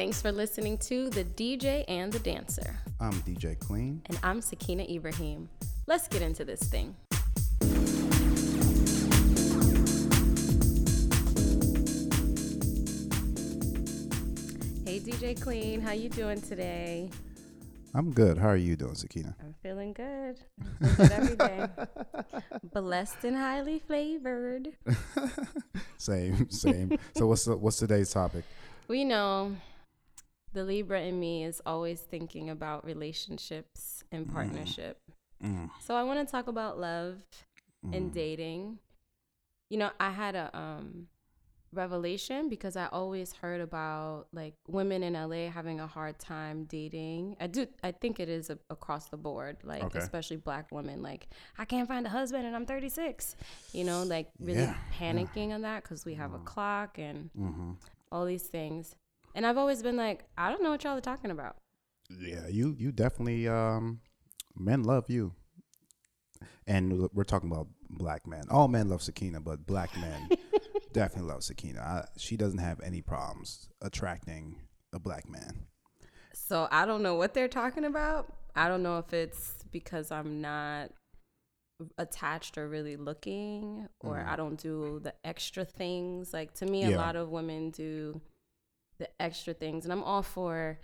Thanks for listening to The DJ and the Dancer. I'm DJ Clean. And I'm Sakina Ibrahim. Let's get into this thing. Hey DJ Clean, how you doing today? I'm good. How are you doing, Sakina? I'm feeling good. I'm good every day. Blessed and highly flavored. same, same. so what's the, what's today's topic? We know the Libra in me is always thinking about relationships and mm. partnership. Mm. So I want to talk about love mm. and dating. You know, I had a um revelation because I always heard about like women in LA having a hard time dating. I do I think it is a, across the board, like okay. especially black women like I can't find a husband and I'm 36. You know, like really yeah, panicking yeah. on that cuz we have a mm. clock and mm-hmm. all these things. And I've always been like, I don't know what y'all are talking about. Yeah, you you definitely um men love you. And we're talking about black men. All men love Sakina, but black men definitely love Sakina. I, she doesn't have any problems attracting a black man. So I don't know what they're talking about. I don't know if it's because I'm not attached or really looking or mm. I don't do the extra things. Like to me yeah. a lot of women do the extra things and I'm all for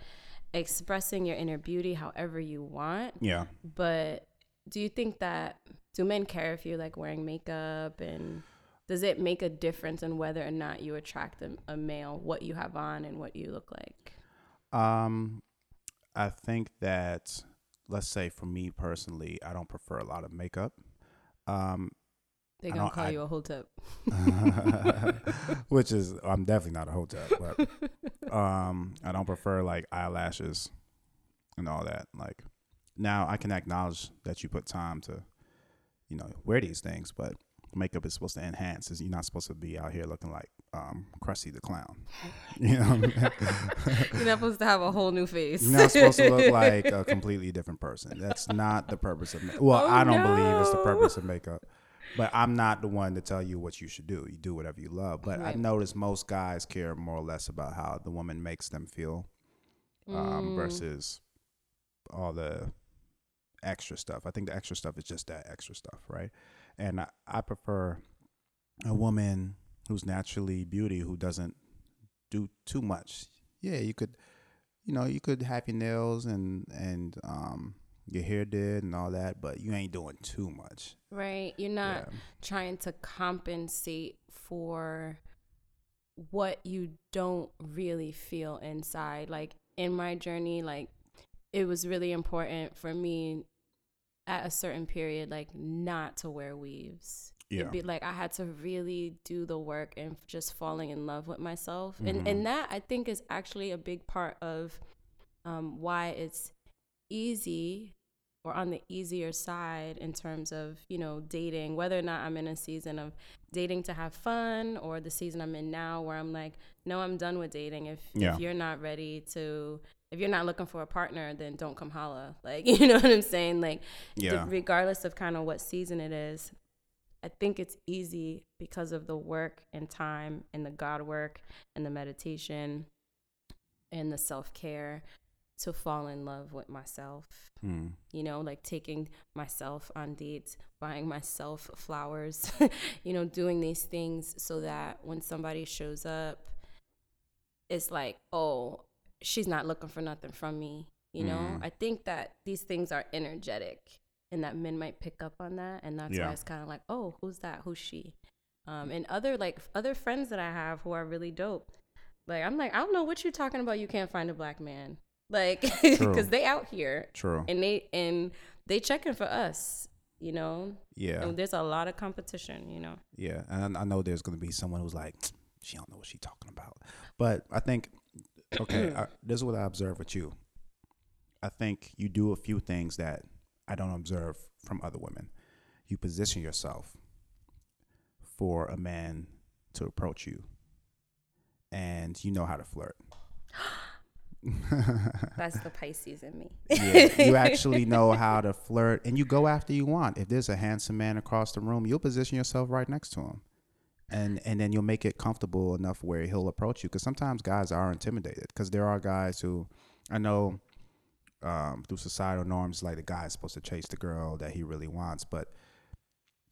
expressing your inner beauty however you want. Yeah. But do you think that do men care if you're like wearing makeup and does it make a difference in whether or not you attract a, a male what you have on and what you look like um i think that let's say for me personally i don't prefer a lot of makeup um they gonna call I, you a hotep, which is I'm definitely not a hotep, but um, I don't prefer like eyelashes and all that. Like now, I can acknowledge that you put time to, you know, wear these things, but makeup is supposed to enhance. Is you're not supposed to be out here looking like um, Krusty the Clown. You know, you're not supposed to have a whole new face. You're not supposed to look like a completely different person. That's not the purpose of. makeup. well, oh, I don't no. believe it's the purpose of makeup. But I'm not the one to tell you what you should do. You do whatever you love. But right. I notice most guys care more or less about how the woman makes them feel um, mm. versus all the extra stuff. I think the extra stuff is just that extra stuff, right? And I, I prefer a woman who's naturally beauty who doesn't do too much. Yeah, you could, you know, you could have your nails and and um, your hair did and all that, but you ain't doing too much. Right. You're not yeah. trying to compensate for what you don't really feel inside. Like in my journey, like it was really important for me at a certain period, like not to wear weaves. Yeah. It'd be like I had to really do the work and just falling in love with myself. Mm-hmm. And and that I think is actually a big part of um, why it's easy or on the easier side in terms of you know dating whether or not i'm in a season of dating to have fun or the season i'm in now where i'm like no i'm done with dating if, yeah. if you're not ready to if you're not looking for a partner then don't come holla like you know what i'm saying like yeah. regardless of kind of what season it is i think it's easy because of the work and time and the god work and the meditation and the self-care to fall in love with myself. Mm. You know, like taking myself on dates, buying myself flowers, you know, doing these things so that when somebody shows up, it's like, oh, she's not looking for nothing from me. You know, mm. I think that these things are energetic and that men might pick up on that. And that's yeah. why it's kind of like, oh, who's that? Who's she? Um, and other like other friends that I have who are really dope. Like I'm like I don't know what you're talking about. You can't find a black man like because they out here true. and they and they checking for us you know? Yeah. And there's a lot of competition you know? Yeah and i know there's gonna be someone who's like she don't know what she's talking about. But i think okay I, this is what i observe with you. I think you do a few things that i don't observe from other women. You position yourself for a man to approach you. And you know how to flirt That's the Pisces in me. yeah, you actually know how to flirt and you go after you want. If there's a handsome man across the room, you'll position yourself right next to him. and and then you'll make it comfortable enough where he'll approach you because sometimes guys are intimidated because there are guys who i know um, through societal norms like the guy is supposed to chase the girl that he really wants but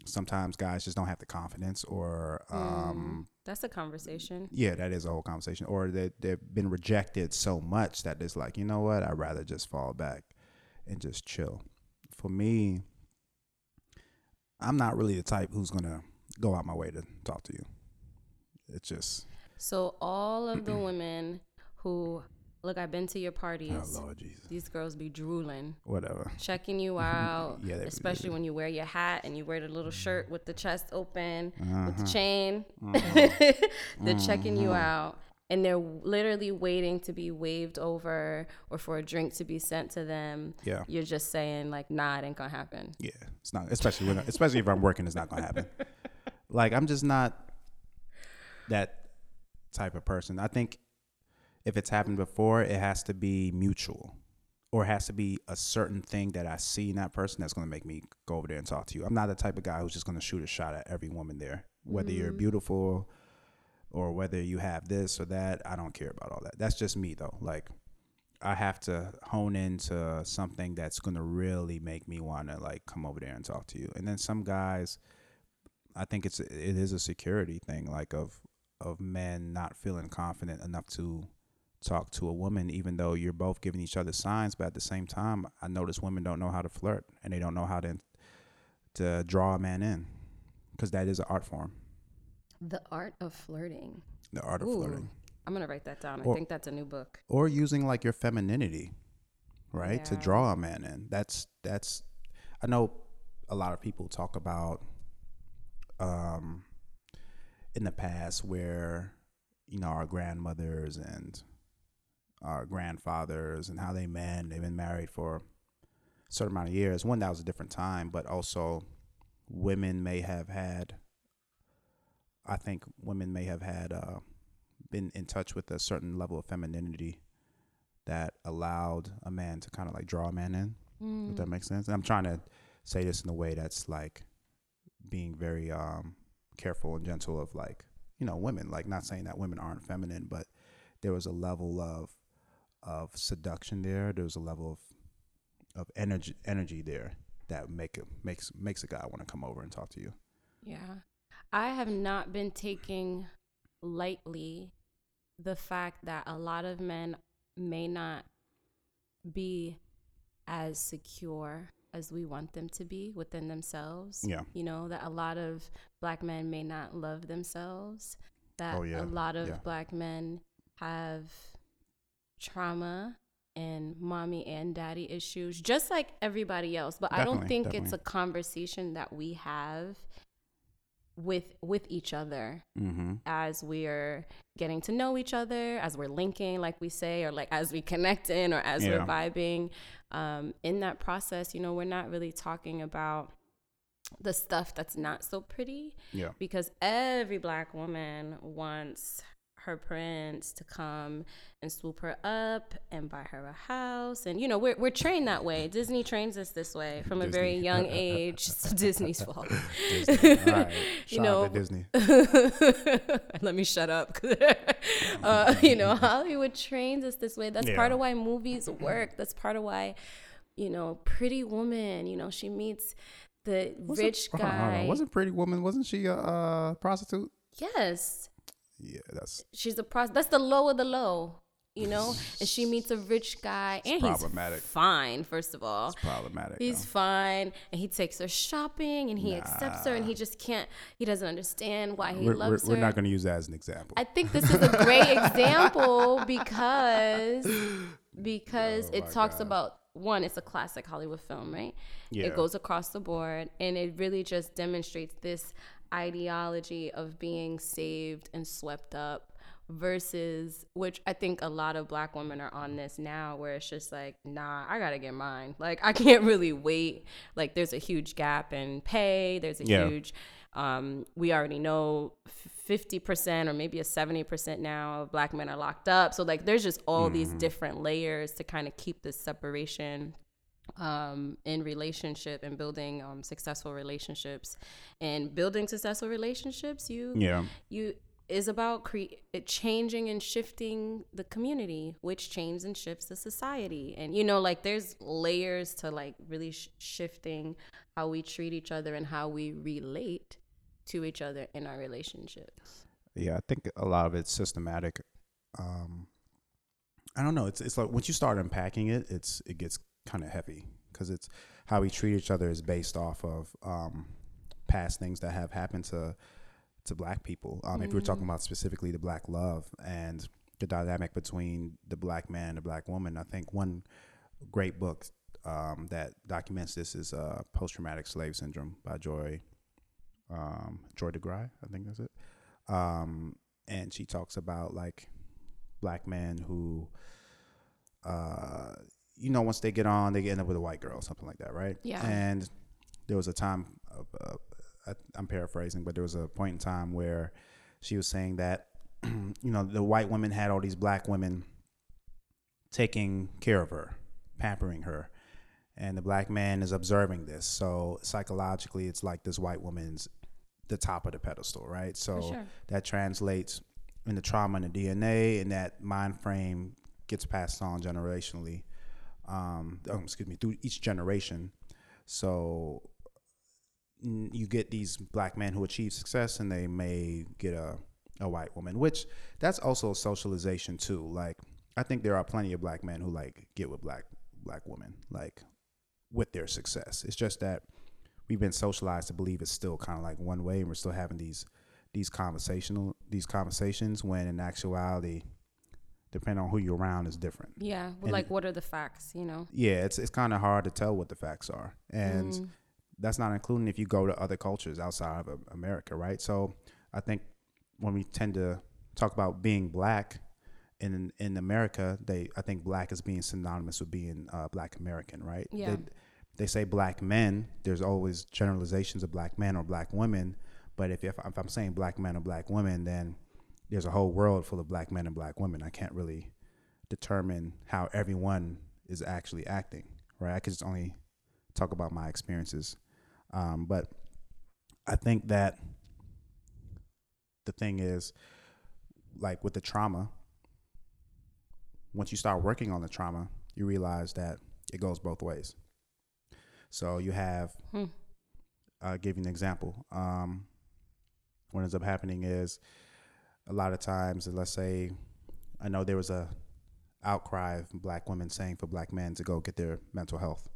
sometimes guys just don't have the confidence or um, mm, that's a conversation yeah that is a whole conversation or they, they've been rejected so much that it's like you know what i'd rather just fall back and just chill for me i'm not really the type who's gonna go out my way to talk to you. It's just. So all of the women who look, I've been to your parties. Oh Lord Jesus. These girls be drooling. Whatever. Checking you out. yeah. Especially when you wear your hat and you wear the little shirt with the chest open uh-huh. with the uh-huh. chain. Uh-huh. They're checking you uh-huh. out. And they're literally waiting to be waved over or for a drink to be sent to them. Yeah. You're just saying like, nah, it ain't gonna happen. Yeah. It's not especially when especially if I'm working, it's not gonna happen. Like I'm just not that type of person. I think if it's happened before, it has to be mutual or it has to be a certain thing that I see in that person that's going to make me go over there and talk to you. I'm not the type of guy who's just going to shoot a shot at every woman there, whether mm-hmm. you're beautiful or whether you have this or that. I don't care about all that. That's just me though. Like I have to hone into something that's going to really make me want to like come over there and talk to you. And then some guys I think it's it is a security thing, like of of men not feeling confident enough to talk to a woman, even though you're both giving each other signs. But at the same time, I notice women don't know how to flirt, and they don't know how to to draw a man in, because that is an art form. The art of flirting. The art of Ooh, flirting. I'm gonna write that down. Or, I think that's a new book. Or using like your femininity, right, yeah. to draw a man in. That's that's. I know a lot of people talk about um, in the past where you know our grandmothers and our grandfathers and how they met. They've been married for a certain amount of years. One that was a different time, but also women may have had. I think women may have had uh, been in touch with a certain level of femininity that allowed a man to kind of like draw a man in. Mm. If that makes sense. And I'm trying to say this in a way that's like being very um, careful and gentle of like you know women like not saying that women aren't feminine but there was a level of of seduction there There's a level of of energy energy there that make it makes makes a guy want to come over and talk to you yeah i have not been taking lightly the fact that a lot of men may not be as secure as we want them to be within themselves. Yeah. You know, that a lot of black men may not love themselves, that oh, yeah. a lot of yeah. black men have trauma and mommy and daddy issues, just like everybody else. But definitely, I don't think definitely. it's a conversation that we have with with each other mm-hmm. as we're getting to know each other as we're linking like we say or like as we connect in or as yeah. we're vibing um, in that process you know we're not really talking about the stuff that's not so pretty yeah because every black woman wants her prince to come and swoop her up and buy her a house. And, you know, we're, we're trained that way. Disney trains us this way from Disney. a very young age. It's Disney's fault. Disney. you know, Disney. let me shut up. uh, you know, Hollywood trains us this way. That's yeah. part of why movies work. That's part of why, you know, Pretty Woman, you know, she meets the was rich guy. Wasn't Pretty Woman, wasn't she a uh, prostitute? Yes yeah, that's she's a pro. That's the low of the low, you know. and she meets a rich guy, and he's fine. First of all, it's problematic. He's though. fine, and he takes her shopping, and he nah. accepts her, and he just can't. He doesn't understand why he we're, loves we're, her. We're not going to use that as an example. I think this is a great example because because oh, it talks God. about one, it's a classic Hollywood film, right? Yeah. It goes across the board and it really just demonstrates this ideology of being saved and swept up versus which I think a lot of black women are on this now where it's just like nah I got to get mine like I can't really wait like there's a huge gap in pay there's a yeah. huge um, we already know 50% or maybe a 70% now of black men are locked up so like there's just all mm-hmm. these different layers to kind of keep this separation um, in relationship and building um, successful relationships. And building successful relationships you yeah. you is about cre- changing and shifting the community which changes and shifts the society. And you know like there's layers to like really sh- shifting how we treat each other and how we relate to each other in our relationships. Yeah i think a lot of it's systematic um i don't know it's it's like once you start unpacking it it's it gets kind of heavy because it's how we treat each other is based off of um, past things that have happened to to black people. Um, mm-hmm. If we're talking mm-hmm. about specifically the black love and the dynamic between the black man and the black woman, I think one great book um, that documents this is uh, Post Traumatic Slave Syndrome by Joy um, Joy DeGruy, I think that's it. Um, and she talks about like black men who uh, you know, once they get on, they end up with a white girl, something like that, right? Yeah. And there was a time, uh, uh, I'm paraphrasing, but there was a point in time where she was saying that, you know, the white women had all these black women taking care of her, pampering her. And the black man is observing this. So psychologically, it's like this white woman's the top of the pedestal, right? So sure. that translates in the trauma and the DNA, and that mind frame gets passed on generationally um, oh, excuse me, through each generation. So you get these black men who achieve success and they may get a, a white woman, which that's also socialization too. Like I think there are plenty of black men who like get with black black women, like with their success. It's just that we've been socialized to believe it's still kind of like one way and we're still having these these conversational these conversations when in actuality depending on who you're around is different. Yeah, well, like what are the facts? You know. Yeah, it's it's kind of hard to tell what the facts are, and mm. that's not including if you go to other cultures outside of America, right? So I think when we tend to talk about being black in in America, they I think black is being synonymous with being uh, black American, right? Yeah. They, they say black men. There's always generalizations of black men or black women, but if if, if I'm saying black men or black women, then there's a whole world full of black men and black women. I can't really determine how everyone is actually acting, right? I can just only talk about my experiences. Um, but I think that the thing is, like with the trauma, once you start working on the trauma, you realize that it goes both ways. So you have, hmm. I'll give you an example. Um, what ends up happening is a lot of times, let's say, I know there was a outcry of black women saying for black men to go get their mental health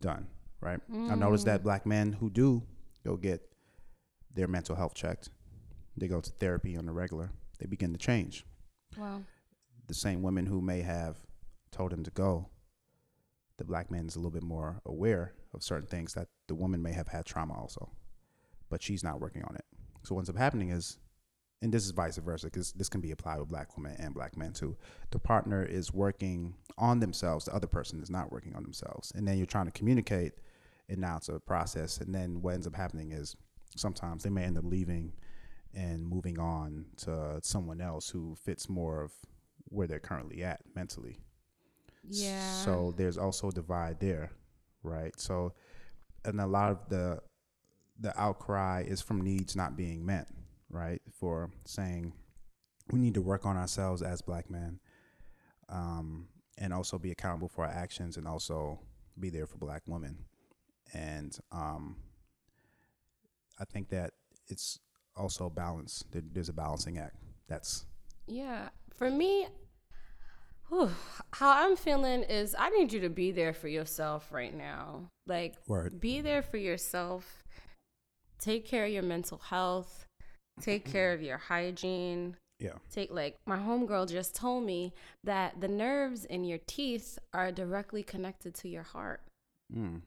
done, right? Mm. I noticed that black men who do go get their mental health checked, they go to therapy on the regular, they begin to change. Wow. The same women who may have told him to go, the black man is a little bit more aware of certain things that the woman may have had trauma also, but she's not working on it. So what ends up happening is and this is vice versa because this can be applied with black women and black men too. The partner is working on themselves, the other person is not working on themselves, and then you're trying to communicate, and now it's a process. And then what ends up happening is sometimes they may end up leaving and moving on to someone else who fits more of where they're currently at mentally. Yeah. So there's also a divide there, right? So, and a lot of the the outcry is from needs not being met right? For saying we need to work on ourselves as black men, um, and also be accountable for our actions, and also be there for black women. And um, I think that it's also balance. There's a balancing act. That's yeah. For me, whew, how I'm feeling is I need you to be there for yourself right now. Like, Word. be there for yourself. Take care of your mental health take care of your hygiene. Yeah. Take like my homegirl just told me that the nerves in your teeth are directly connected to your heart. Mm.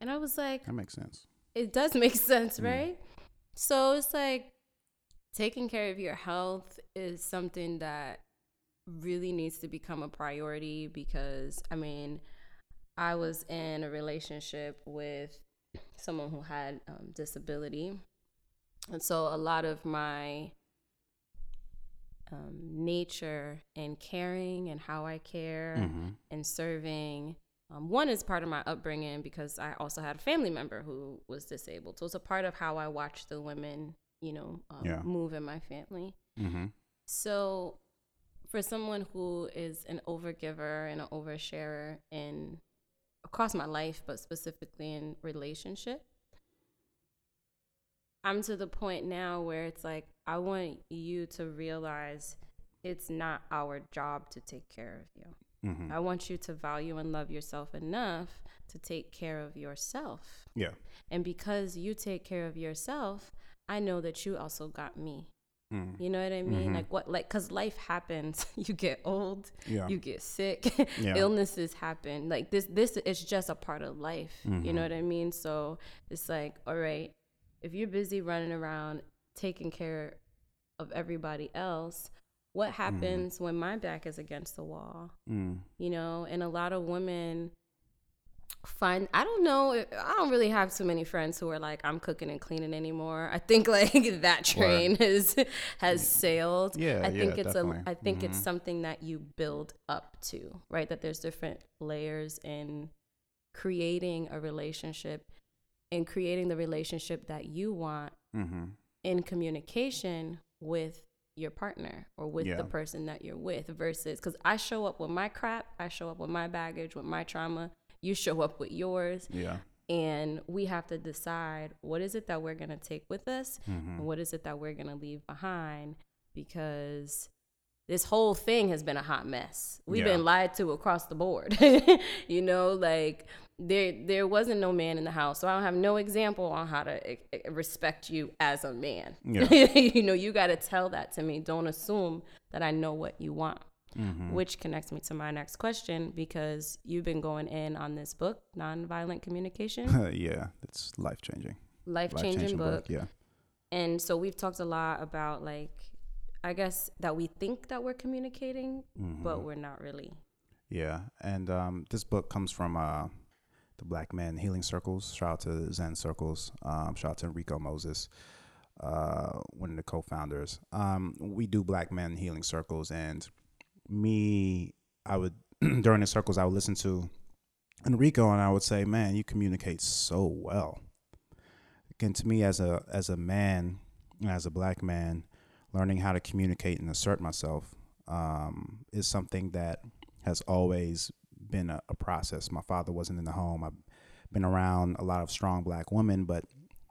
And I was like, that makes sense. It does make sense, mm. right? So it's like taking care of your health is something that really needs to become a priority because I mean, I was in a relationship with someone who had um, disability and so a lot of my um, nature and caring and how I care mm-hmm. and serving Um, one is part of my upbringing because I also had a family member who was disabled. So it's a part of how I watch the women, you know, um, yeah. move in my family. Mm-hmm. So for someone who is an overgiver and an oversharer in across my life, but specifically in relationship, I'm to the point now where it's like I want you to realize it's not our job to take care of you. Mm-hmm. I want you to value and love yourself enough to take care of yourself. Yeah. And because you take care of yourself, I know that you also got me. Mm. You know what I mean? Mm-hmm. Like what like cuz life happens. you get old, yeah. you get sick, yeah. illnesses happen. Like this this is just a part of life. Mm-hmm. You know what I mean? So it's like, all right, if you're busy running around taking care of everybody else, what mm-hmm. happens mm. when my back is against the wall? Mm. You know, and a lot of women find I don't know I don't really have too many friends who are like I'm cooking and cleaning anymore. I think like that train has has sailed. Yeah, I think yeah, it's definitely. a I think mm-hmm. it's something that you build up to, right? That there's different layers in creating a relationship and creating the relationship that you want mm-hmm. in communication with your partner or with yeah. the person that you're with versus because I show up with my crap, I show up with my baggage, with my trauma, you show up with yours. Yeah. And we have to decide what is it that we're going to take with us mm-hmm. and what is it that we're going to leave behind because this whole thing has been a hot mess. We've yeah. been lied to across the board. you know, like there there wasn't no man in the house, so I don't have no example on how to eh, eh, respect you as a man. Yeah. you know, you got to tell that to me. Don't assume that I know what you want. Mm-hmm. Which connects me to my next question because you've been going in on this book, Nonviolent Communication. yeah, it's life changing. Life changing book. book. Yeah. And so we've talked a lot about like I guess that we think that we're communicating, mm-hmm. but we're not really. Yeah, and um, this book comes from uh, the Black Men Healing Circles. Shout out to Zen Circles. Um, shout out to Enrico Moses, uh, one of the co-founders. Um, we do Black Men Healing Circles, and me, I would during the circles I would listen to Enrico, and I would say, "Man, you communicate so well." Again, to me, as a as a man, as a black man, learning how to communicate and assert myself um, is something that has always been a, a, process. My father wasn't in the home. I've been around a lot of strong black women, but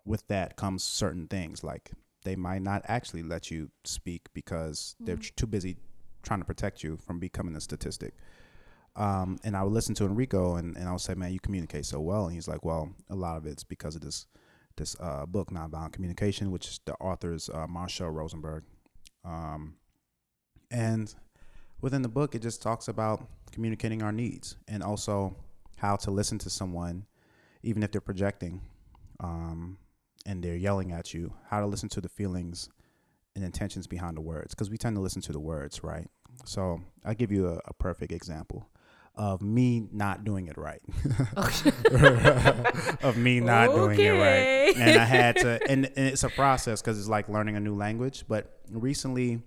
with that comes certain things like they might not actually let you speak because mm-hmm. they're too busy trying to protect you from becoming a statistic. Um, and I would listen to Enrico and, and I would say, man, you communicate so well. And he's like, well, a lot of it's because of this this uh, book, Nonviolent Communication, which is the author's uh, Marshall Rosenberg. Um, and within the book, it just talks about communicating our needs and also how to listen to someone, even if they're projecting um, and they're yelling at you, how to listen to the feelings and intentions behind the words, because we tend to listen to the words, right? So I'll give you a, a perfect example of me not doing it right. of me not okay. doing it right. And I had to, and, and it's a process because it's like learning a new language. But recently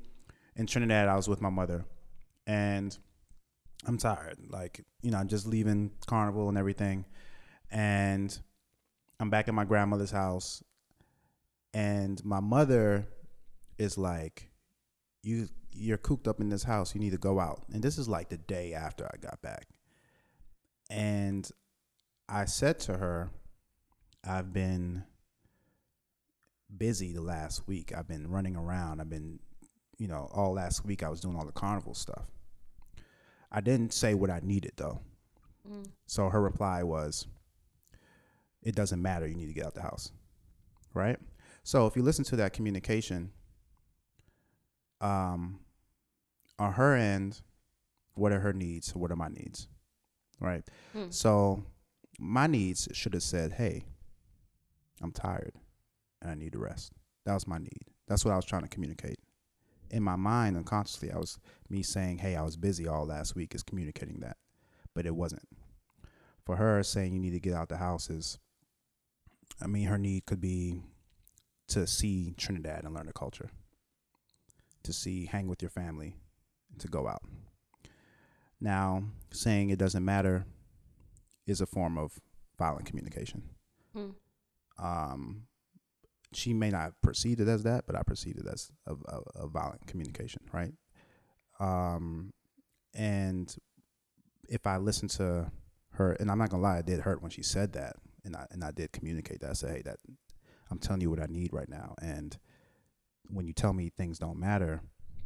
in Trinidad, I was with my mother and I'm tired. Like, you know, I'm just leaving carnival and everything. And I'm back at my grandmother's house. And my mother is like, you you're cooped up in this house. You need to go out. And this is like the day after I got back. And I said to her, I've been busy the last week. I've been running around. I've been, you know, all last week I was doing all the carnival stuff. I didn't say what I needed though. Mm. So her reply was, It doesn't matter. You need to get out the house. Right? So if you listen to that communication, um, on her end, what are her needs? What are my needs? Right. Hmm. So my needs should have said, "Hey, I'm tired and I need to rest." That was my need. That's what I was trying to communicate. In my mind, unconsciously, I was me saying, "Hey, I was busy all last week," is communicating that, but it wasn't. For her, saying you need to get out the house is, I mean, her need could be to see Trinidad and learn the culture, to see, hang with your family, to go out. Now, saying it doesn't matter is a form of violent communication. Hmm. Um, she may not perceive it as that, but I perceive it as a, a, a violent communication, right? Um, and if I listen to her, and I'm not gonna lie, it did hurt when she said that, and I and I did communicate that. I said, hey, that I'm telling you what I need right now, and when you tell me things don't matter,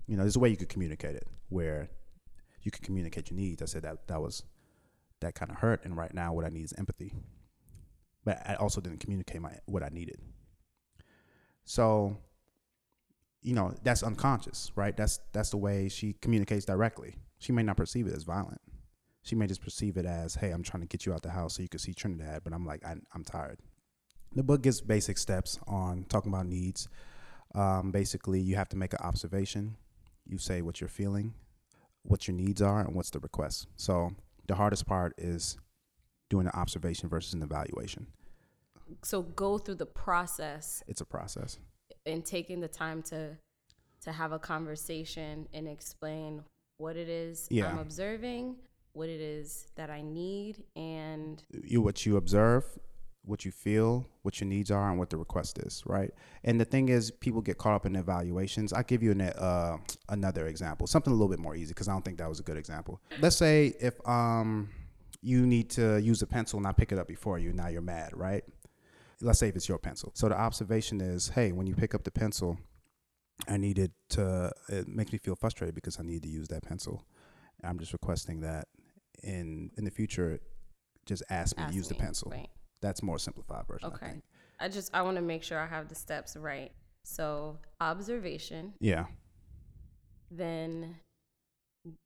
you know, there's a way you could communicate it where you can communicate your needs. I said that that was that kind of hurt, and right now what I need is empathy. But I also didn't communicate my what I needed. So, you know, that's unconscious, right? That's that's the way she communicates directly. She may not perceive it as violent. She may just perceive it as, "Hey, I'm trying to get you out the house so you can see Trinidad," but I'm like, I, am tired. The book gives basic steps on talking about needs. Um, basically, you have to make an observation. You say what you're feeling, what your needs are, and what's the request. So the hardest part is doing an observation versus an evaluation. So go through the process. It's a process. And taking the time to to have a conversation and explain what it is yeah. I'm observing, what it is that I need, and you what you observe, what you feel, what your needs are, and what the request is, right? And the thing is, people get caught up in evaluations. I'll give you an, uh, another example, something a little bit more easy, because I don't think that was a good example. Let's say if um, you need to use a pencil and I pick it up before you, now you're mad, right? Let's say if it's your pencil. So the observation is, hey, when you pick up the pencil, I needed to, it makes me feel frustrated because I need to use that pencil. I'm just requesting that in in the future, just ask me ask to use me, the pencil. Right that's more simplified version. Okay. I, I just I want to make sure I have the steps right. So observation. Yeah. Then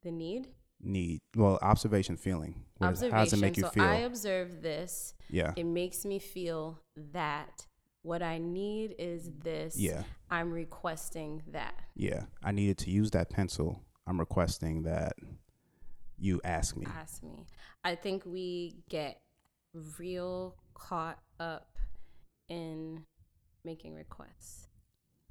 the need. Need well observation feeling. observation. How does it make you so feel? I observe this. Yeah. It makes me feel that what I need is this. Yeah. I'm requesting that. Yeah. I needed to use that pencil. I'm requesting that you ask me. Ask me. I think we get real caught up in making requests.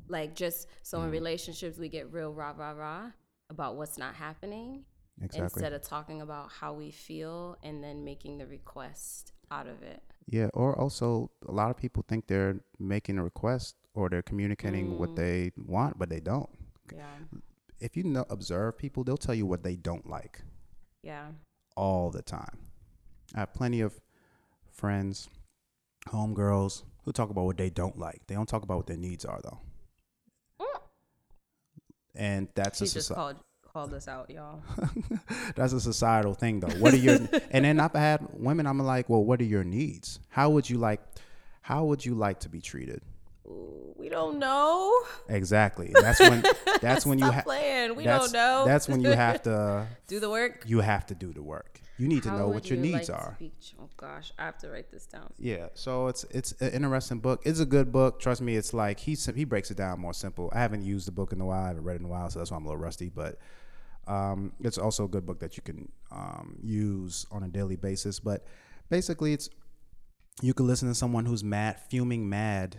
Like just so in mm. relationships we get real rah rah rah about what's not happening. Exactly. Instead of talking about how we feel and then making the request out of it. Yeah, or also a lot of people think they're making a request or they're communicating mm. what they want, but they don't. Yeah. If you know, observe people, they'll tell you what they don't like. Yeah. All the time. I have plenty of friends, homegirls who talk about what they don't like. They don't talk about what their needs are though. And that's she a just called us out, y'all. that's a societal thing though. What are your and then I've had women I'm like, well, what are your needs? How would you like how would you like to be treated? we don't know. Exactly. That's when that's when you have playing. We don't know. That's when you have to do the work. You have to do the work. You need to know what your you needs like are. Oh gosh, I have to write this down. Yeah, so it's it's an interesting book. It's a good book. Trust me, it's like he he breaks it down more simple. I haven't used the book in a while. I haven't read it in a while, so that's why I'm a little rusty. But um, it's also a good book that you can um, use on a daily basis. But basically, it's you can listen to someone who's mad, fuming mad,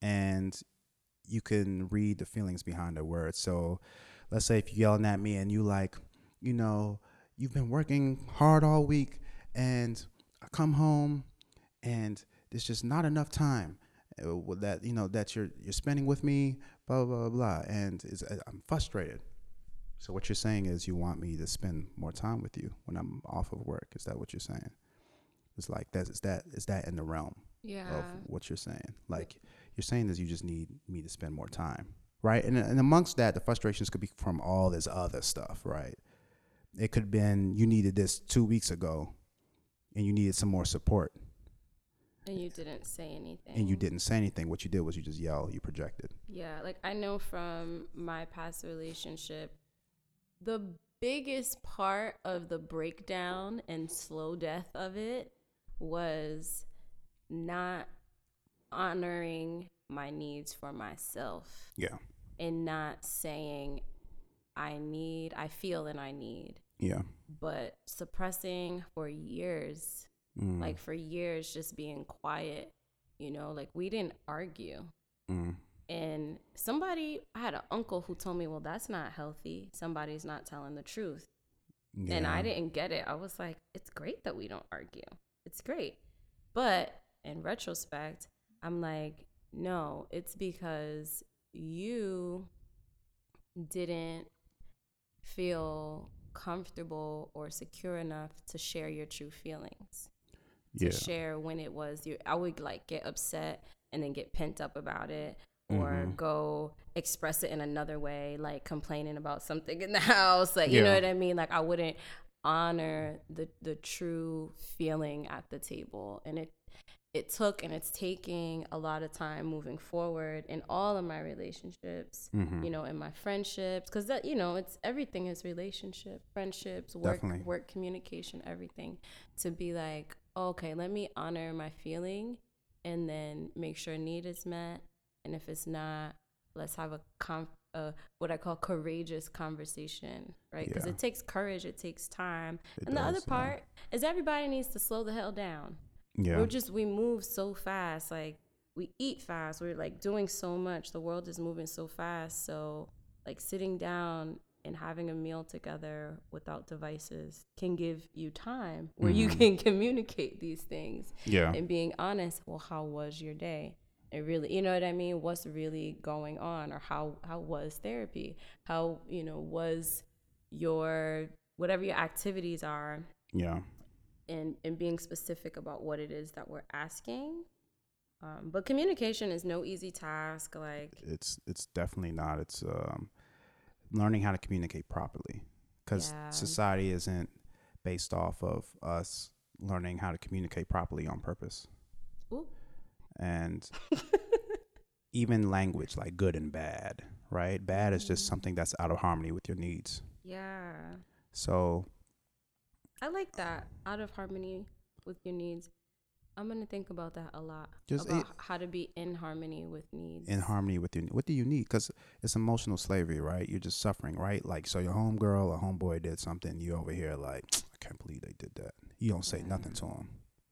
and you can read the feelings behind their words. So let's say if you're yelling at me and you like, you know you've been working hard all week and I come home and there's just not enough time uh, that you know that you're you're spending with me blah blah blah, blah. and uh, I'm frustrated. So what you're saying is you want me to spend more time with you when I'm off of work. Is that what you're saying? It's like that's is that is that in the realm yeah. of what you're saying? Like you're saying is you just need me to spend more time, right? And and amongst that, the frustrations could be from all this other stuff, right? It could have been you needed this two weeks ago and you needed some more support. And you didn't say anything. And you didn't say anything. What you did was you just yell, you projected. Yeah, like I know from my past relationship, the biggest part of the breakdown and slow death of it was not honoring my needs for myself. Yeah. And not saying, I need, I feel and I need. Yeah. But suppressing for years, mm. like for years, just being quiet, you know, like we didn't argue. Mm. And somebody, I had an uncle who told me, well, that's not healthy. Somebody's not telling the truth. Yeah. And I didn't get it. I was like, it's great that we don't argue. it's great. But in retrospect, I'm like, no, it's because you didn't feel comfortable or secure enough to share your true feelings. To yeah. share when it was you I would like get upset and then get pent up about it or mm-hmm. go express it in another way like complaining about something in the house like you yeah. know what I mean like I wouldn't honor the the true feeling at the table and it it took and it's taking a lot of time moving forward in all of my relationships mm-hmm. you know in my friendships because that you know it's everything is relationship friendships work Definitely. work communication everything to be like okay let me honor my feeling and then make sure need is met and if it's not let's have a conf- uh, what I call courageous conversation, right? Because yeah. it takes courage, it takes time, it and does, the other part yeah. is everybody needs to slow the hell down. Yeah, we're just we move so fast, like we eat fast. We're like doing so much. The world is moving so fast. So like sitting down and having a meal together without devices can give you time where mm-hmm. you can communicate these things. Yeah, and being honest. Well, how was your day? It really you know what i mean? What's really going on or how how was therapy? How you know was your whatever your activities are yeah. and and being specific about what it is that we're asking. Um, but communication is no easy task like it's it's definitely not. It's um, learning how to communicate properly. Because yeah. society isn't based off of us learning how to communicate properly on purpose. Ooh and even language like good and bad, right? Bad is just mm. something that's out of harmony with your needs. Yeah. So I like that out of harmony with your needs. I'm gonna think about that a lot. Just about it, how to be in harmony with needs. In harmony with your what do you need? Because it's emotional slavery, right? You're just suffering, right? Like so, your homegirl or homeboy did something. You over here like, I can't believe they did that. You don't say yeah. nothing to them.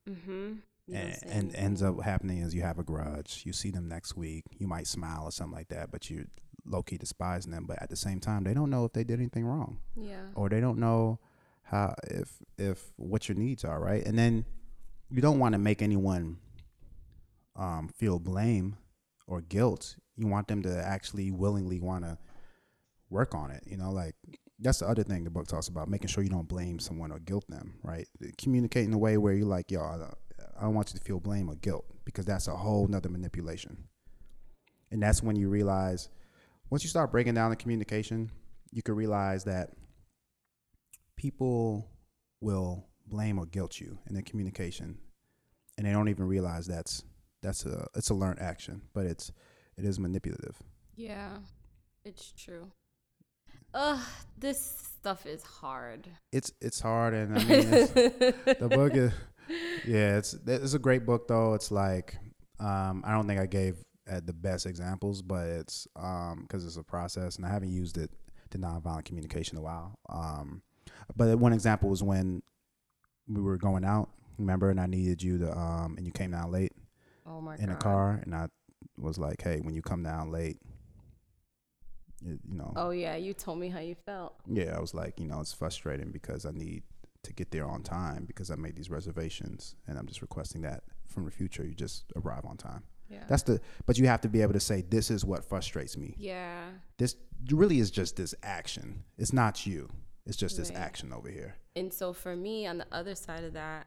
Mm-hmm and, and ends up happening is you have a grudge. You see them next week. You might smile or something like that, but you low key despising them. But at the same time, they don't know if they did anything wrong. Yeah. Or they don't know how if if what your needs are, right? And then you don't want to make anyone um, feel blame or guilt. You want them to actually willingly want to work on it. You know, like that's the other thing the book talks about making sure you don't blame someone or guilt them right communicate in a way where you're like yo I don't want you to feel blame or guilt because that's a whole nother manipulation. And that's when you realize, once you start breaking down the communication, you can realize that people will blame or guilt you in their communication, and they don't even realize that's that's a it's a learned action, but it's it is manipulative. Yeah, it's true. Ugh, this stuff is hard. It's it's hard, and I mean, the book is yeah, it's it's a great book though. It's like um, I don't think I gave uh, the best examples, but it's because um, it's a process, and I haven't used it to nonviolent communication in a while. Um, but one example was when we were going out, remember, and I needed you to, um, and you came down late. Oh my in God. a car, and I was like, "Hey, when you come down late, you know." Oh yeah, you told me how you felt. Yeah, I was like, you know, it's frustrating because I need to get there on time because I made these reservations and I'm just requesting that from the future you just arrive on time. Yeah. That's the but you have to be able to say this is what frustrates me. Yeah. This really is just this action. It's not you. It's just right. this action over here. And so for me on the other side of that,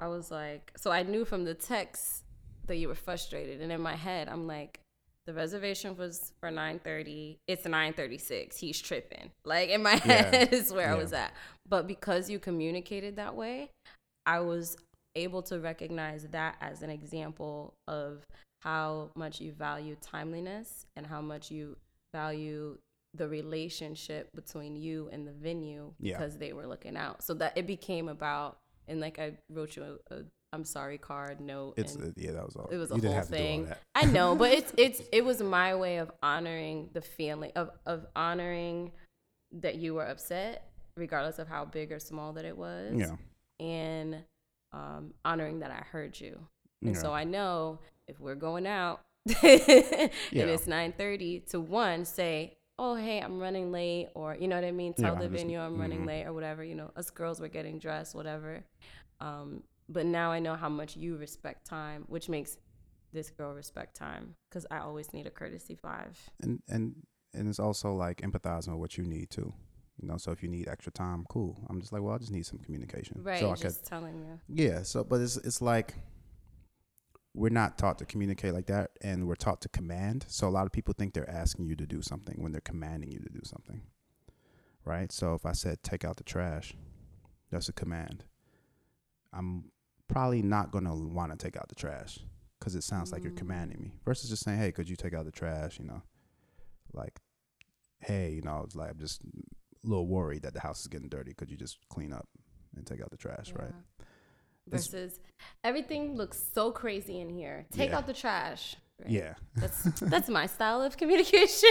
I was like so I knew from the text that you were frustrated and in my head I'm like the reservation was for 9:30. It's 9:36. He's tripping. Like in my head is where yeah. I was at. But because you communicated that way, I was able to recognize that as an example of how much you value timeliness and how much you value the relationship between you and the venue because yeah. they were looking out. So that it became about and like I wrote you a, a I'm sorry card note. It's uh, yeah, that was all. It was a whole thing. I know, but it's it's it was my way of honoring the feeling of of honoring that you were upset, regardless of how big or small that it was. Yeah. And um, honoring that I heard you, and yeah. so I know if we're going out yeah. and it's 9:30 to one, say, oh hey i'm running late or you know what i mean tell yeah, the venue i'm running mm-hmm. late or whatever you know us girls were getting dressed whatever um, but now I know how much you respect time, which makes this girl respect time because I always need a courtesy five. And and and it's also like empathizing with what you need too. You know, so if you need extra time, cool. I'm just like, well, I just need some communication. Right, so I just could, telling you. Yeah. So, but it's it's like we're not taught to communicate like that, and we're taught to command. So a lot of people think they're asking you to do something when they're commanding you to do something. Right. So if I said take out the trash, that's a command. I'm probably not gonna want to take out the trash because it sounds mm. like you're mm. commanding me versus just saying, hey, could you take out the trash? You know, like, hey, you know, it's like I'm just a little worried that the house is getting dirty. Could you just clean up and take out the trash, yeah. right? Versus it's, everything looks so crazy in here. Take yeah. out the trash. Right? Yeah, that's that's my style of communication.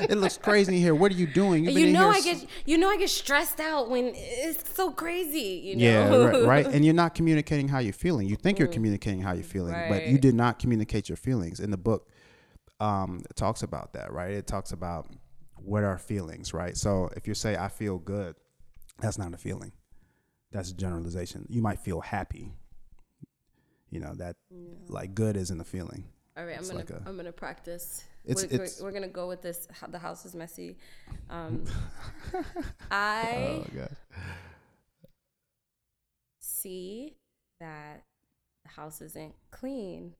it looks crazy in here. What are you doing? You know, I get you know I get stressed out when it's so crazy. You know? Yeah, right, right, And you're not communicating how you're feeling. You think you're mm. communicating how you're feeling, right. but you did not communicate your feelings. In the book, um, it talks about that, right? It talks about what are feelings, right? So if you say I feel good, that's not a feeling. That's a generalization. You might feel happy. You know that yeah. like good isn't a feeling. All right, I'm gonna like a, I'm gonna practice. It's, we're, it's, we're, we're, gonna go with this. The house is messy. Um, I oh, see that the house isn't clean.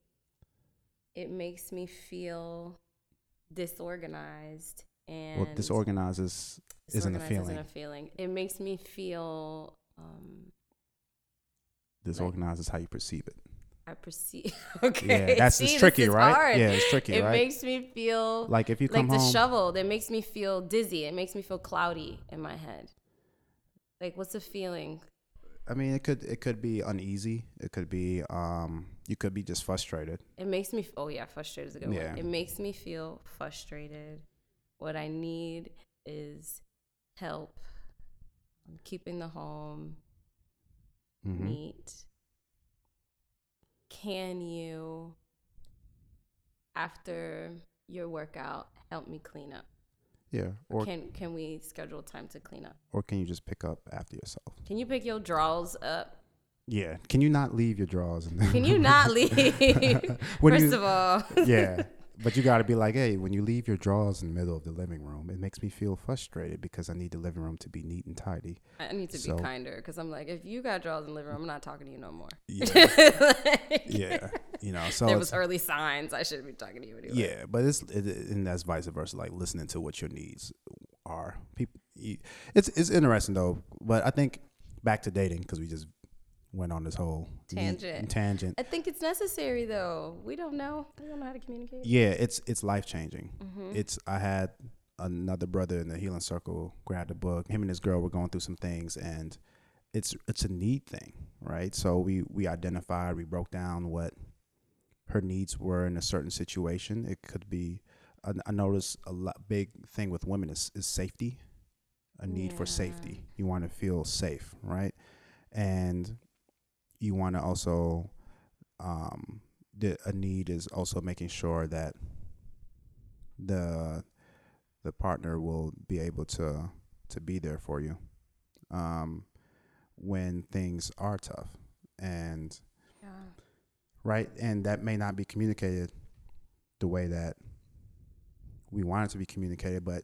It makes me feel disorganized and well, disorganized is, isn't a feeling. Isn't a feeling. It makes me feel. Um, disorganized like, is how you perceive it. I perceive. Okay, yeah, that's See, it's tricky, right? Hard. Yeah, it's tricky. It right? makes me feel like if you come like home, disheveled. It makes me feel dizzy. It makes me feel cloudy in my head. Like, what's the feeling? I mean, it could it could be uneasy. It could be um, you could be just frustrated. It makes me. Oh yeah, frustrated is a good yeah. It makes me feel frustrated. What I need is help. I'm keeping the home mm-hmm. neat. Can you, after your workout, help me clean up? Yeah. Or can can we schedule time to clean up? Or can you just pick up after yourself? Can you pick your drawers up? Yeah. Can you not leave your drawers in there? Can you not leave? First you, of all. yeah. But you got to be like, hey, when you leave your drawers in the middle of the living room, it makes me feel frustrated because I need the living room to be neat and tidy. I need to so, be kinder because I'm like, if you got drawers in the living room, I'm not talking to you no more. Yeah. like, yeah. You know, so there was early signs I shouldn't be talking to you anyway. Yeah, but it's it, and that's vice versa. Like listening to what your needs are. People, it's it's interesting though. But I think back to dating because we just went on this whole tangent. tangent. I think it's necessary though. We don't know. We don't know how to communicate. Yeah, it's it's life changing. Mm-hmm. It's I had another brother in the healing circle grab the book. Him and his girl were going through some things, and it's it's a need thing, right? So we we identified, we broke down what her needs were in a certain situation. It could be. I, I noticed a lot, big thing with women is, is safety, a need yeah. for safety. You want to feel safe, right? And you want to also um, the, a need is also making sure that the the partner will be able to to be there for you um, when things are tough and yeah. right and that may not be communicated the way that we want it to be communicated but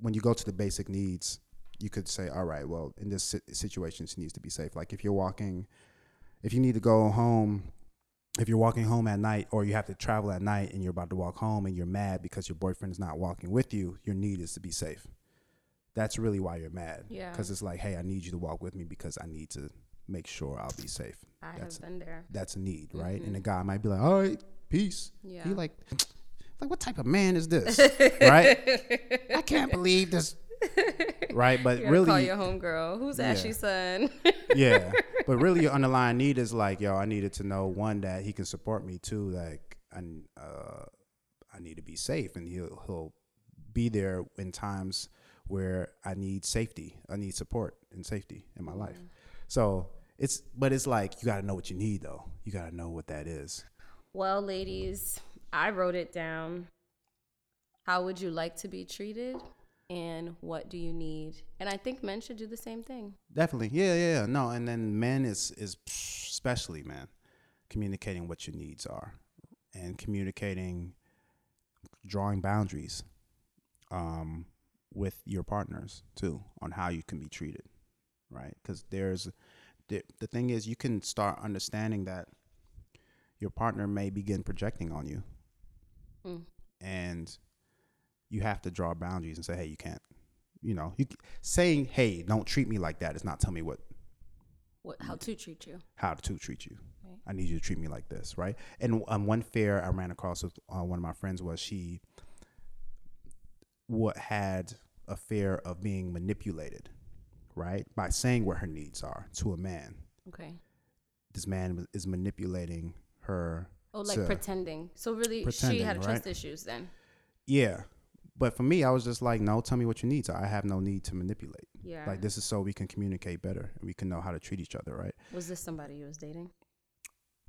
when you go to the basic needs you could say all right well in this situation she needs to be safe like if you're walking if you need to go home, if you're walking home at night or you have to travel at night and you're about to walk home and you're mad because your boyfriend is not walking with you, your need is to be safe. That's really why you're mad. Yeah. Because it's like, hey, I need you to walk with me because I need to make sure I'll be safe. I that's have been there. That's a need, right? Mm-hmm. And the guy might be like, all right, peace. Yeah. He like, like, what type of man is this? right? I can't believe this right? But really, call your homegirl. Who's yeah. Ashley's son? yeah, but really, your underlying need is like, yo, I needed to know one that he can support me. Two, like, I, uh, I need to be safe, and he'll he'll be there in times where I need safety. I need support and safety in my mm-hmm. life. So it's, but it's like you got to know what you need, though. You got to know what that is. Well, ladies, I wrote it down. How would you like to be treated? And what do you need and i think men should do the same thing definitely yeah yeah no and then men is is especially man, communicating what your needs are and communicating, drawing boundaries um, with your partners too on how you can be treated, right? Because there's the, the thing is, you can start understanding that your partner may begin projecting on you. Mm. And you have to draw boundaries and say, hey, you can't. You know, you saying, hey, don't treat me like that is not tell me what what how to treat you. How to treat you. Right. I need you to treat me like this, right? And um, one fear I ran across with uh, one of my friends was she what had a fear of being manipulated, right? By saying what her needs are to a man. Okay. This man is manipulating her. Oh, like pretending. So really, she had trust right? issues then. Yeah, but for me, I was just like, no, tell me what you need. So I have no need to manipulate. Yeah. Like this is so we can communicate better and we can know how to treat each other, right? Was this somebody you was dating?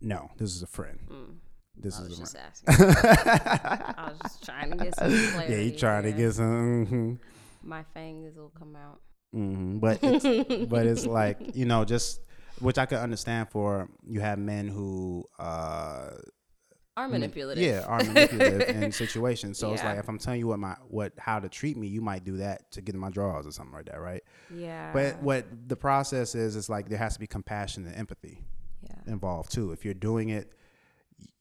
No, this is a friend. Mm. This I is just asking. I was just trying to get some clarity. Yeah, you trying to get some. Mm-hmm. My fangs will come out. Mm-hmm. But it's, but it's like you know just which I could understand for you have men who uh are mm, manipulative. Yeah, are manipulative in situations. So yeah. it's like if I'm telling you what my what how to treat me, you might do that to get in my drawers or something like that, right? Yeah. But what the process is is like there has to be compassion and empathy yeah. involved too. If you're doing it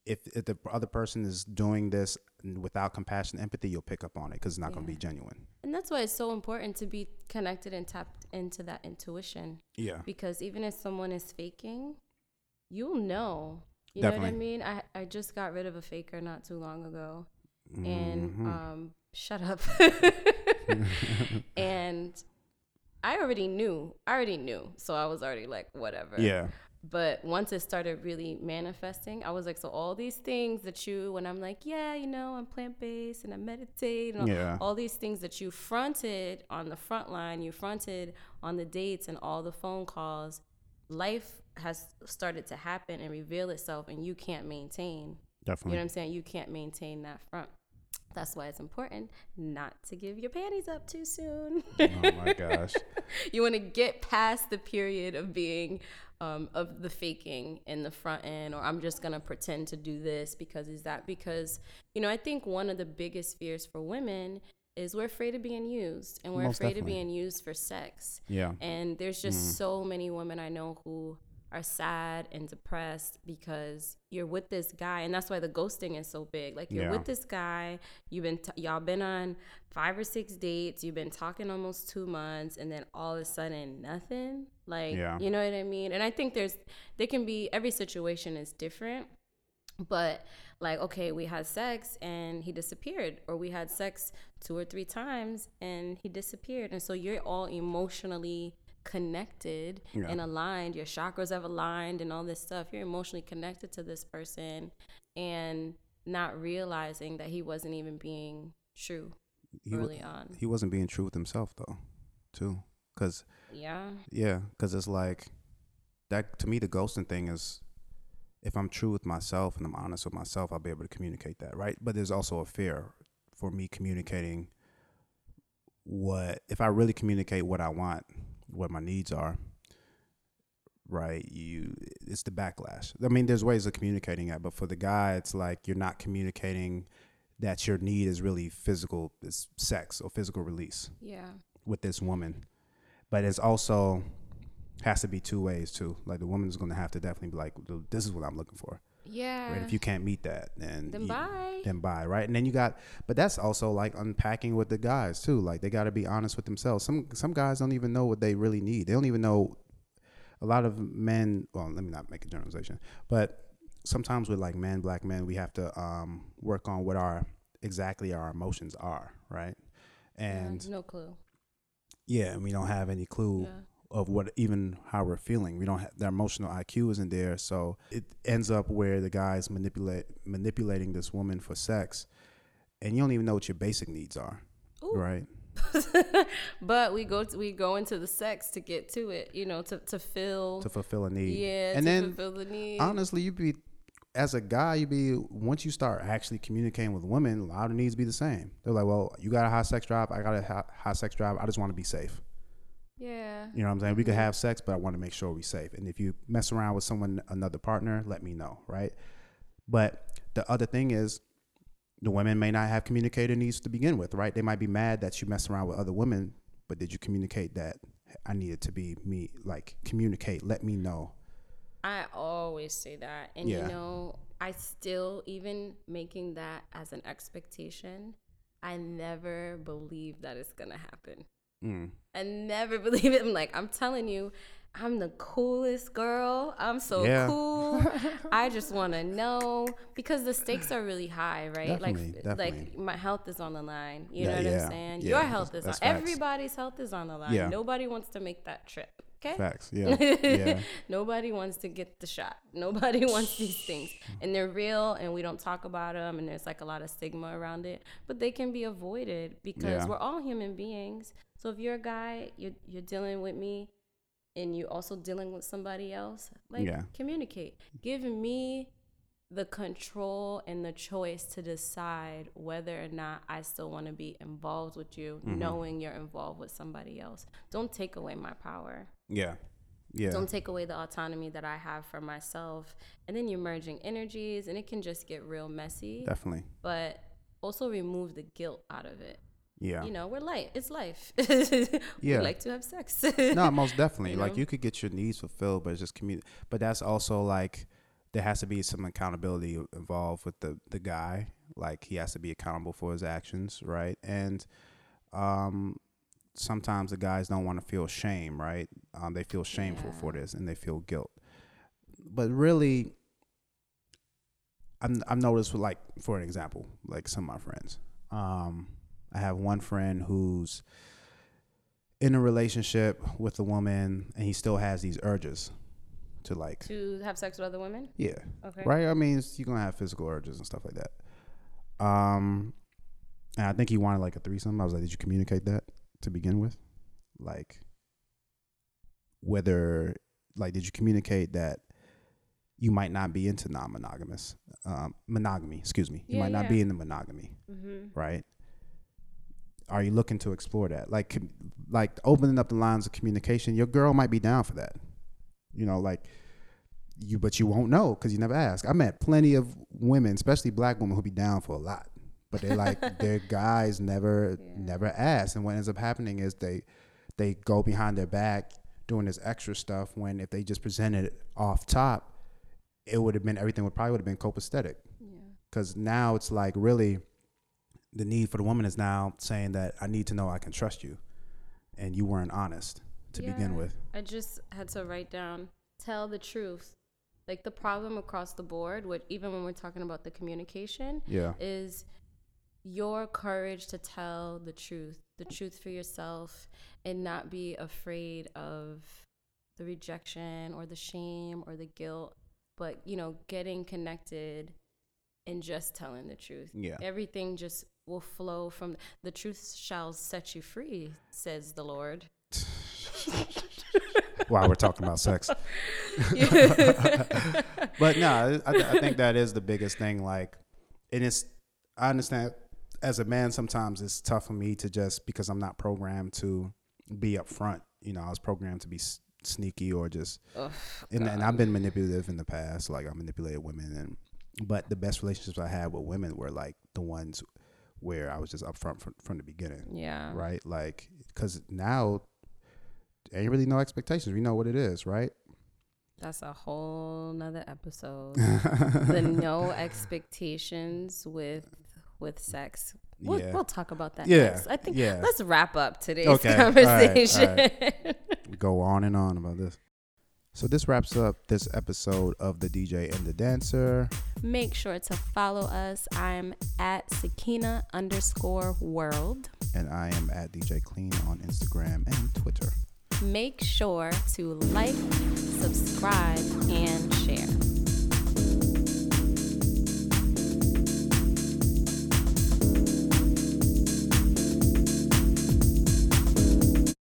if, if the other person is doing this without compassion and empathy, you'll pick up on it because it's not yeah. going to be genuine. And that's why it's so important to be connected and tapped into that intuition. Yeah. Because even if someone is faking, you'll know you Definitely. know what I mean? I I just got rid of a faker not too long ago, mm-hmm. and um, shut up. and I already knew. I already knew, so I was already like, whatever. Yeah. But once it started really manifesting, I was like, so all these things that you, when I'm like, yeah, you know, I'm plant based and I meditate, and yeah. all, all these things that you fronted on the front line, you fronted on the dates and all the phone calls, life has started to happen and reveal itself and you can't maintain definitely you know what i'm saying you can't maintain that front that's why it's important not to give your panties up too soon oh my gosh you want to get past the period of being um, of the faking in the front end or i'm just gonna pretend to do this because is that because you know i think one of the biggest fears for women is we're afraid of being used and we're Most afraid definitely. of being used for sex. Yeah. And there's just mm. so many women I know who are sad and depressed because you're with this guy and that's why the ghosting is so big like you're yeah. with this guy you've been t- y'all been on five or six dates you've been talking almost two months and then all of a sudden nothing like yeah. you know what i mean and i think there's there can be every situation is different but like okay we had sex and he disappeared or we had sex two or three times and he disappeared and so you're all emotionally connected yeah. and aligned your chakras have aligned and all this stuff you're emotionally connected to this person and not realizing that he wasn't even being true he early w- on he wasn't being true with himself though too because yeah yeah because it's like that to me the ghosting thing is if I'm true with myself and I'm honest with myself, I'll be able to communicate that, right? But there's also a fear for me communicating what if I really communicate what I want, what my needs are, right? You it's the backlash. I mean, there's ways of communicating that, but for the guy, it's like you're not communicating that your need is really physical, is sex or physical release. Yeah. With this woman, but it's also has to be two ways too. Like the woman is going to have to definitely be like, "This is what I'm looking for." Yeah. Right? If you can't meet that, then then you, bye. Then bye, right? And then you got, but that's also like unpacking with the guys too. Like they got to be honest with themselves. Some some guys don't even know what they really need. They don't even know. A lot of men. Well, let me not make a generalization, but sometimes with like men, black men, we have to um, work on what our exactly our emotions are, right? And yeah, no clue. Yeah, and we don't have any clue. Yeah of what even how we're feeling. We don't have the emotional IQ isn't there, so it ends up where the guy's manipulate manipulating this woman for sex, and you don't even know what your basic needs are, Ooh. right? but we go to, we go into the sex to get to it, you know, to to fill to fulfill a need. Yeah, and then fulfill the need. Honestly, you be as a guy, you be once you start actually communicating with women, a lot of needs be the same. They're like, well, you got a high sex drive, I got a high, high sex drive. I just want to be safe Yeah. You know what I'm saying? We could have sex, but I want to make sure we're safe. And if you mess around with someone, another partner, let me know, right? But the other thing is, the women may not have communicated needs to begin with, right? They might be mad that you mess around with other women, but did you communicate that I needed to be me? Like communicate, let me know. I always say that, and Yeah. you know, I still even making that as an expectation. I never believe that it's gonna happen. Mm. I never believe it. I'm like, I'm telling you, I'm the coolest girl. I'm so Yeah. cool. I just want to know because the stakes are really high, right? like, Definitely, like my health is on the line. You Yeah, know what yeah, I'm saying? Your health is on. facts. Everybody's health is on the line. Nobody wants to make that trip. Okay. Facts. Yeah. yeah. Nobody wants to get the shot. Nobody wants these things. And they're real and we don't talk about them and there's like a lot of stigma around it, but they can be avoided because we're all human beings. So if you're a guy, you're you're dealing with me and you're also dealing with somebody else, like Yeah. communicate. Give me the control and the choice to decide whether or not I still want to be involved with you, Mm-hmm. knowing you're involved with somebody else. Don't take away my power Yeah. Yeah. don't take away the autonomy that I have for myself. And then you're merging energies and it can just get real messy. Definitely. But also remove the guilt out of it. Yeah. You know, we're light. It's life. Yeah. We like to have sex. no, most definitely. You Like know? you could get your needs fulfilled, but it's just community. But that's also like there has to be some accountability involved with the the guy. Like he has to be accountable for his actions, right? And um, sometimes the guys don't want to feel shame, right? Um, they feel shameful for this and they feel guilt. But really, I'm, I've noticed, with like for an example, like some of my friends. Um, I have one friend who's in a relationship with a woman and he still has these urges to like to have sex with other women? yeah Okay. right i mean you're gonna have physical urges and stuff like that um and i think he wanted like a threesome i was like did you communicate that to begin with like whether like did you communicate that you might not be into non-monogamous um monogamy excuse me you Yeah, might not yeah. be into monogamy Mm-hmm. right? Are you looking to explore that? Like, com- like opening up the lines of communication. Your girl might be down for that, you know. Like you, but you won't know because you never ask. I met plenty of women, especially black women, who be down for a lot, but they like their guys never, Yeah. never ask. And what ends up happening is they, they go behind their back doing this extra stuff. When if they just presented it off top, it would have been everything would probably would have been copacetic Yeah. because now it's like really the need for the woman is now saying that I need to know I can trust you, and you weren't honest to begin with. I just had to write down tell the truth. Like the problem across the board, with even when we're talking about the communication, Yeah, is your courage to tell the truth, the truth for yourself, and not be afraid of the rejection or the shame or the guilt, but you know, getting connected and just telling the truth. yeah, Everything just will flow from the truth shall set you free, says the Lord. While we're talking about sex, but no, I, I think that is the biggest thing. Like, and it's I understand as a man sometimes it's tough for me to just because I'm not programmed to be upfront. You know, I was programmed to be sneaky or just and, and I've been manipulative in the past. Like I manipulated women, and but the best relationships I had with women were like the ones where I was just upfront from from the beginning, yeah. right? Like because now ain't really no expectations. We know what it is, right? That's a whole nother episode. the no expectations with with sex. We'll, Yeah. we'll talk about that Yeah, next. I think yeah. let's wrap up today's Okay, all right, all conversation. Go on and on about this. So this wraps up this episode of the DJ and the Dancer. Make sure to follow us. I'm at Sakina underscore world. And I am at DJ Clean on Instagram and Twitter. Make sure to like, subscribe, and share.